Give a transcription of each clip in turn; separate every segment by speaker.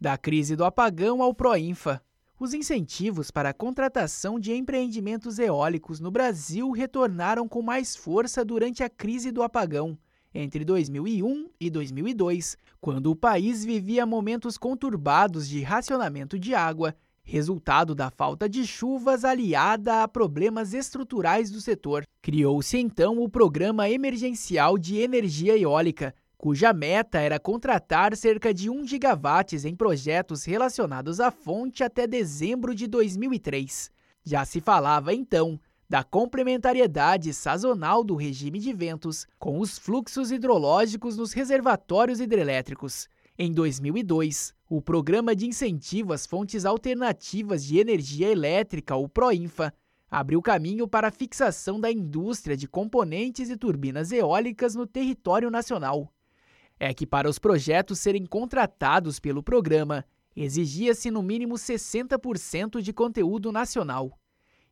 Speaker 1: Da crise do apagão ao Proinfa. Os incentivos para a contratação de empreendimentos eólicos no Brasil retornaram com mais força durante a crise do apagão, entre 2001 e 2002, quando o país vivia momentos conturbados de racionamento de água, resultado da falta de chuvas aliada a problemas estruturais do setor. Criou-se então o Programa Emergencial de Energia Eólica, cuja meta era contratar cerca de 1 gigawatts em projetos relacionados à fonte até dezembro de 2003. Já se falava então da complementariedade sazonal do regime de ventos com os fluxos hidrológicos nos reservatórios hidrelétricos. Em 2002, o Programa de Incentivo às Fontes Alternativas de Energia Elétrica, o PROINFA, abriu caminho para a fixação da indústria de componentes e turbinas eólicas no território nacional é que para os projetos serem contratados pelo programa, exigia-se no mínimo 60% de conteúdo nacional.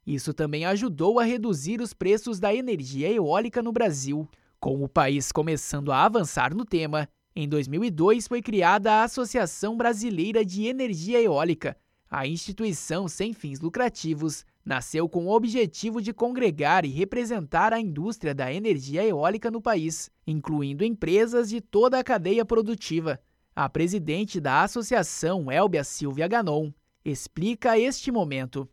Speaker 1: Isso também ajudou a reduzir os preços da energia eólica no Brasil. Com o país começando a avançar no tema, em 2002 foi criada a Associação Brasileira de Energia Eólica, a instituição sem fins lucrativos nasceu com o objetivo de congregar e representar a indústria da energia eólica no país, incluindo empresas de toda a cadeia produtiva. A presidente da associação, Elbia Silvia Ganon, explica este momento.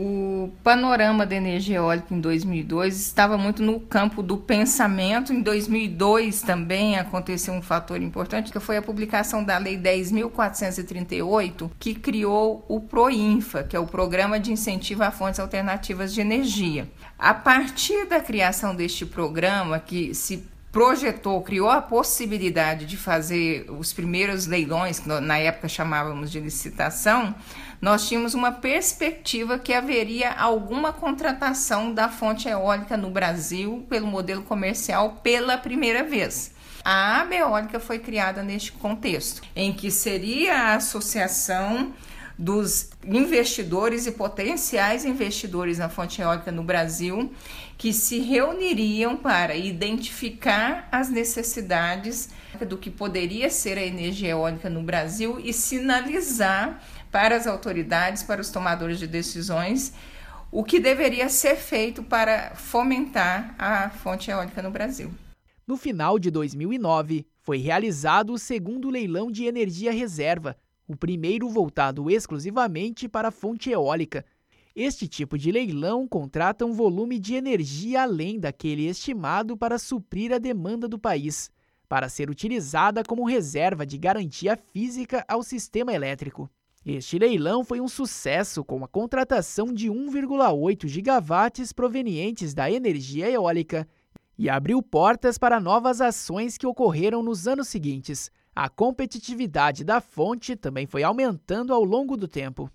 Speaker 2: O panorama da energia eólica em 2002 estava muito no campo do pensamento. Em 2002 também aconteceu um fator importante, que foi a publicação da Lei 10.438, que criou o PROINFA, que é o Programa de Incentivo a Fontes Alternativas de Energia. A partir da criação deste programa, que se projetou, criou a possibilidade de fazer os primeiros leilões, que na época chamávamos de licitação, nós tínhamos uma perspectiva que haveria alguma contratação da fonte eólica no Brasil pelo modelo comercial pela primeira vez. A eólica foi criada neste contexto, em que seria a associação dos investidores e potenciais investidores na fonte eólica no Brasil que se reuniriam para identificar as necessidades do que poderia ser a energia eólica no Brasil e sinalizar para as autoridades, para os tomadores de decisões, o que deveria ser feito para fomentar a fonte eólica no Brasil.
Speaker 1: No final de 2009, foi realizado o segundo leilão de energia reserva, o primeiro voltado exclusivamente para a fonte eólica. Este tipo de leilão contrata um volume de energia além daquele estimado para suprir a demanda do país, para ser utilizada como reserva de garantia física ao sistema elétrico. Este leilão foi um sucesso com a contratação de 1,8 gigawatts provenientes da energia eólica e abriu portas para novas ações que ocorreram nos anos seguintes, a competitividade da fonte também foi aumentando ao longo do tempo.